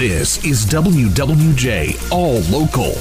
This is WWJ All Local.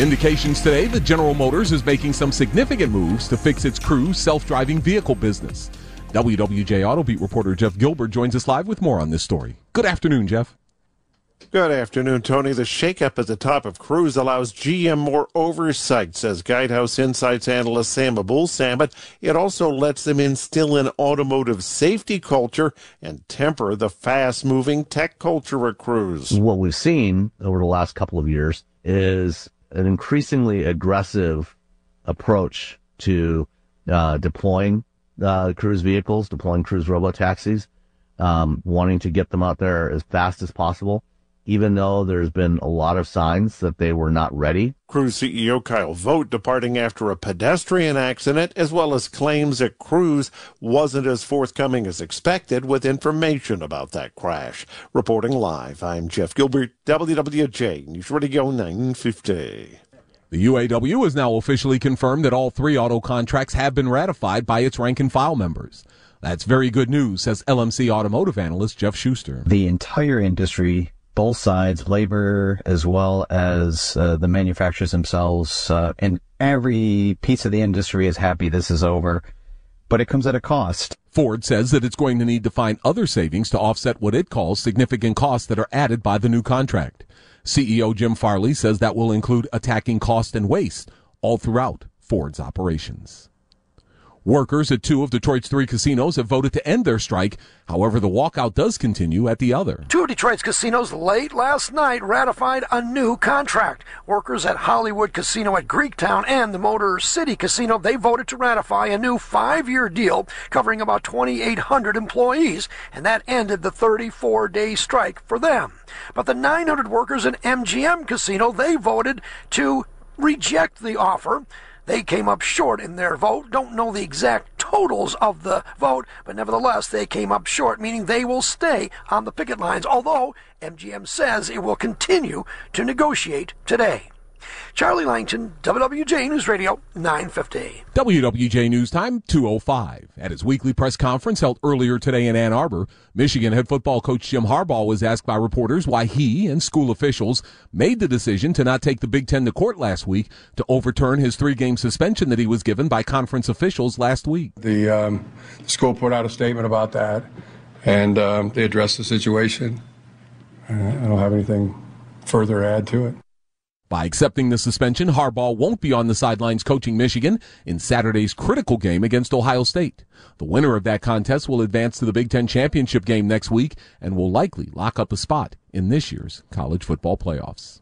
Indications today that General Motors is making some significant moves to fix its Cruise self driving vehicle business. WWJ Auto Beat reporter Jeff Gilbert joins us live with more on this story. Good afternoon, Jeff. Good afternoon, Tony. The shakeup at the top of Cruise allows GM more oversight, says Guidehouse Insights analyst Sam Abuelsamid, but it also lets them instill an automotive safety culture and temper the fast moving tech culture at Cruise. What we've seen over the last couple of years is an increasingly aggressive approach to uh, deploying uh, cruise vehicles, deploying cruise robo taxis, um, wanting to get them out there as fast as possible even though there's been a lot of signs that they were not ready. Cruise CEO Kyle Vogt departing after a pedestrian accident, as well as claims that Cruise wasn't as forthcoming as expected with information about that crash. Reporting live, I'm Jeff Gilbert, WWJ News Radio 950. The UAW has now officially confirmed that all three auto contracts have been ratified by its rank and file members. That's very good news, says LMC automotive analyst Jeff Schuster. The entire industry both sides, labor as well as uh, the manufacturers themselves, uh, and every piece of the industry is happy this is over, but it comes at a cost. Ford says that it's going to need to find other savings to offset what it calls significant costs that are added by the new contract. CEO Jim Farley says that will include attacking cost and waste all throughout Ford's operations. Workers at two of Detroit's three casinos have voted to end their strike. However, the walkout does continue at the other. Two of Detroit's casinos late last night ratified a new contract. Workers at Hollywood Casino at Greektown and the Motor City Casino, they voted to ratify a new five-year deal covering about 2,800 employees, and that ended the 34-day strike for them. But the 900 workers in MGM Casino, they voted to reject the offer. They came up short in their vote. Don't know the exact totals of the vote, but nevertheless, they came up short, meaning they will stay on the picket lines, although MGM says it will continue to negotiate today. Charlie Langton, WWJ News Radio, 950. WWJ News Time, 205. At his weekly press conference held earlier today in Ann Arbor, Michigan head football coach Jim Harbaugh was asked by reporters why he and school officials made the decision to not take the Big Ten to court last week to overturn his three game suspension that he was given by conference officials last week. The um, school put out a statement about that, and um, they addressed the situation. I don't have anything further to add to it. By accepting the suspension, Harbaugh won't be on the sidelines coaching Michigan in Saturday's critical game against Ohio State. The winner of that contest will advance to the Big Ten championship game next week and will likely lock up a spot in this year's college football playoffs.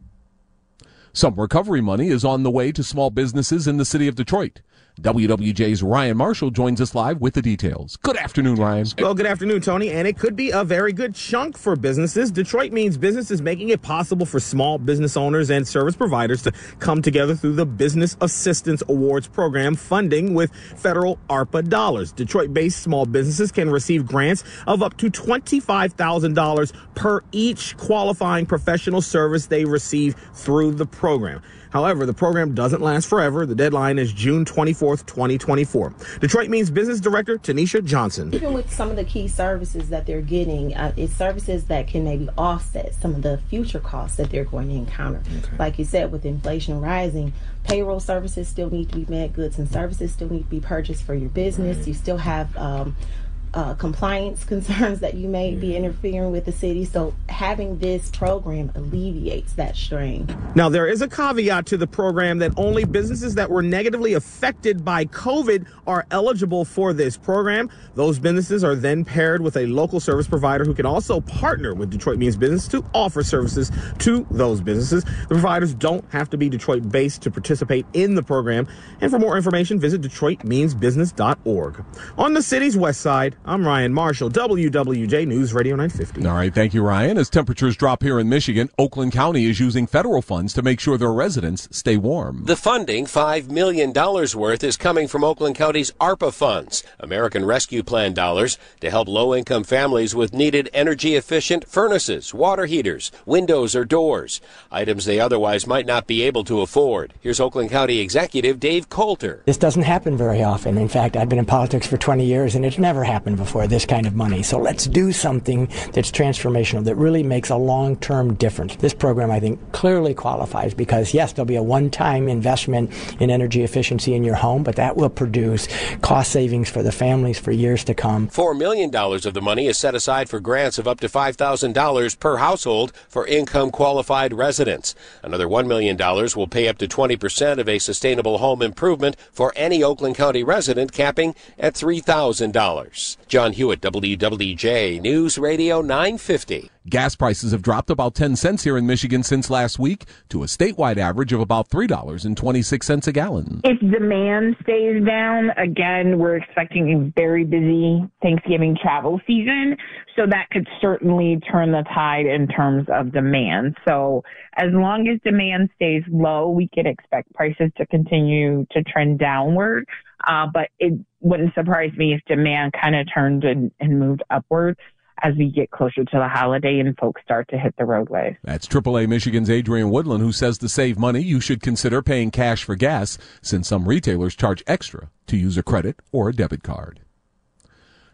Some recovery money is on the way to small businesses in the city of Detroit. WWJ's Ryan Marshall joins us live with the details. Good afternoon, Ryan. Well, good afternoon, Tony. And it could be a very good chunk for businesses. Detroit means businesses making it possible for small business owners and service providers to come together through the Business Assistance Awards program funding with federal ARPA dollars. Detroit based small businesses can receive grants of up to $25,000 per each qualifying professional service they receive through the program. However, the program doesn't last forever. The deadline is June 24th, 2024. Detroit Means Business Director Tanisha Johnson. Even with some of the key services that they're getting, uh, it's services that can maybe offset some of the future costs that they're going to encounter. Okay. Like you said, with inflation rising, payroll services still need to be met, goods and services still need to be purchased for your business. Right. You still have um, uh, compliance concerns that you may be interfering with the city. So having this program alleviates that strain. Now, there is a caveat to the program that only businesses that were negatively affected by COVID are eligible for this program. Those businesses are then paired with a local service provider who can also partner with Detroit Means Business to offer services to those businesses. The providers don't have to be Detroit based to participate in the program. And for more information, visit DetroitMeansBusiness.org. On the city's west side, I'm Ryan Marshall, WWJ News Radio 950. All right, thank you, Ryan. As temperatures drop here in Michigan, Oakland County is using federal funds to make sure their residents stay warm. The funding, $5 million worth, is coming from Oakland County's ARPA funds, American Rescue Plan dollars, to help low income families with needed energy efficient furnaces, water heaters, windows, or doors, items they otherwise might not be able to afford. Here's Oakland County Executive Dave Coulter. This doesn't happen very often. In fact, I've been in politics for 20 years and it's never happened before, this kind of money. So let's do something that's transformational, that really makes a long term difference. This program, I think, clearly qualifies because, yes, there'll be a one time investment in energy efficiency in your home, but that will produce cost savings for the families for years to come. $4 million of the money is set aside for grants of up to $5,000 per household for income qualified residents. Another $1 million will pay up to 20% of a sustainable home improvement for any Oakland County resident, capping at $3,000. John Hewitt, WWJ News Radio 950. Gas prices have dropped about 10 cents here in Michigan since last week to a statewide average of about $3.26 a gallon. If demand stays down, again, we're expecting a very busy Thanksgiving travel season. So that could certainly turn the tide in terms of demand. So as long as demand stays low, we could expect prices to continue to trend downward. Uh, but it wouldn't surprise me if demand kind of turned and, and moved upward as we get closer to the holiday and folks start to hit the roadways. That's AAA Michigan's Adrienne Woodland, who says to save money, you should consider paying cash for gas, since some retailers charge extra to use a credit or a debit card.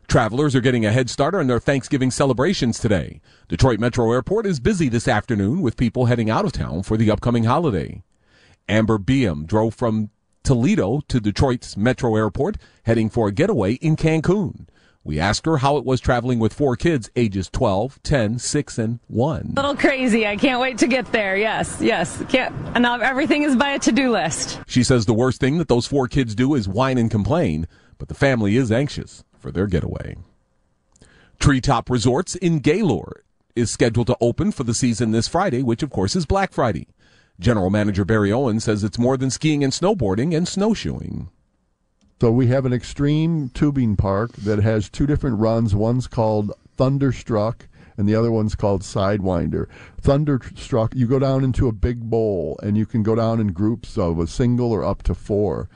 Travelers are getting a head start on their Thanksgiving celebrations today. Detroit Metro Airport is busy this afternoon with people heading out of town for the upcoming holiday. Amber Beam drove from Toledo to Detroit's Metro Airport, heading for a getaway in Cancun. We asked her how it was traveling with four kids ages 12, 10, 6, and 1. A little crazy. I can't wait to get there. Yes, yes. Can't, and now everything is by a to do list. She says the worst thing that those four kids do is whine and complain, but the family is anxious for their getaway. Treetop Resorts in Gaylord is scheduled to open for the season this Friday, which of course is Black Friday. General Manager Barry Owen says it's more than skiing and snowboarding and snowshoeing. So we have an extreme tubing park that has two different runs. One's called Thunderstruck and the other one's called Sidewinder. Thunderstruck, you go down into a big bowl and you can go down in groups of a single or up to four.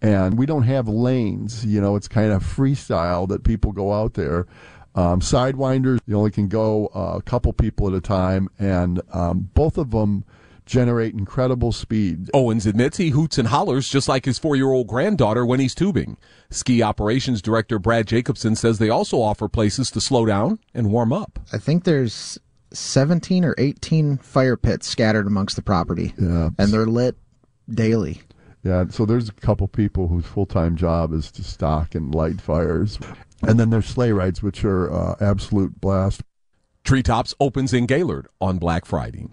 And we don't have lanes, you know, it's kind of freestyle that people go out there. Um, Sidewinders, you only can go uh, a couple people at a time, and um, both of them generate incredible speed. Owens admits he hoots and hollers just like his four year old granddaughter when he's tubing. Ski operations director Brad Jacobson says they also offer places to slow down and warm up. I think there's 17 or 18 fire pits scattered amongst the property. Yeah. And they're lit daily. Yeah, so there's a couple people whose full time job is to stock and light fires. And then there's sleigh rides, which are uh, absolute blast. Treetops opens in Gaylord on Black Friday.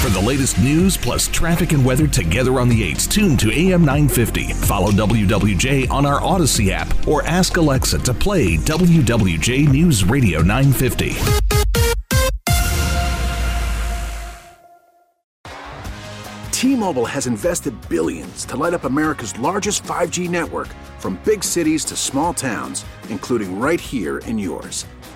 For the latest news plus traffic and weather together on the 8s, tune to AM 950. Follow WWJ on our Audacy app or ask Alexa to play WWJ News Radio 950. T-Mobile has invested billions to light up America's largest 5G network from big cities to small towns, including right here in yours.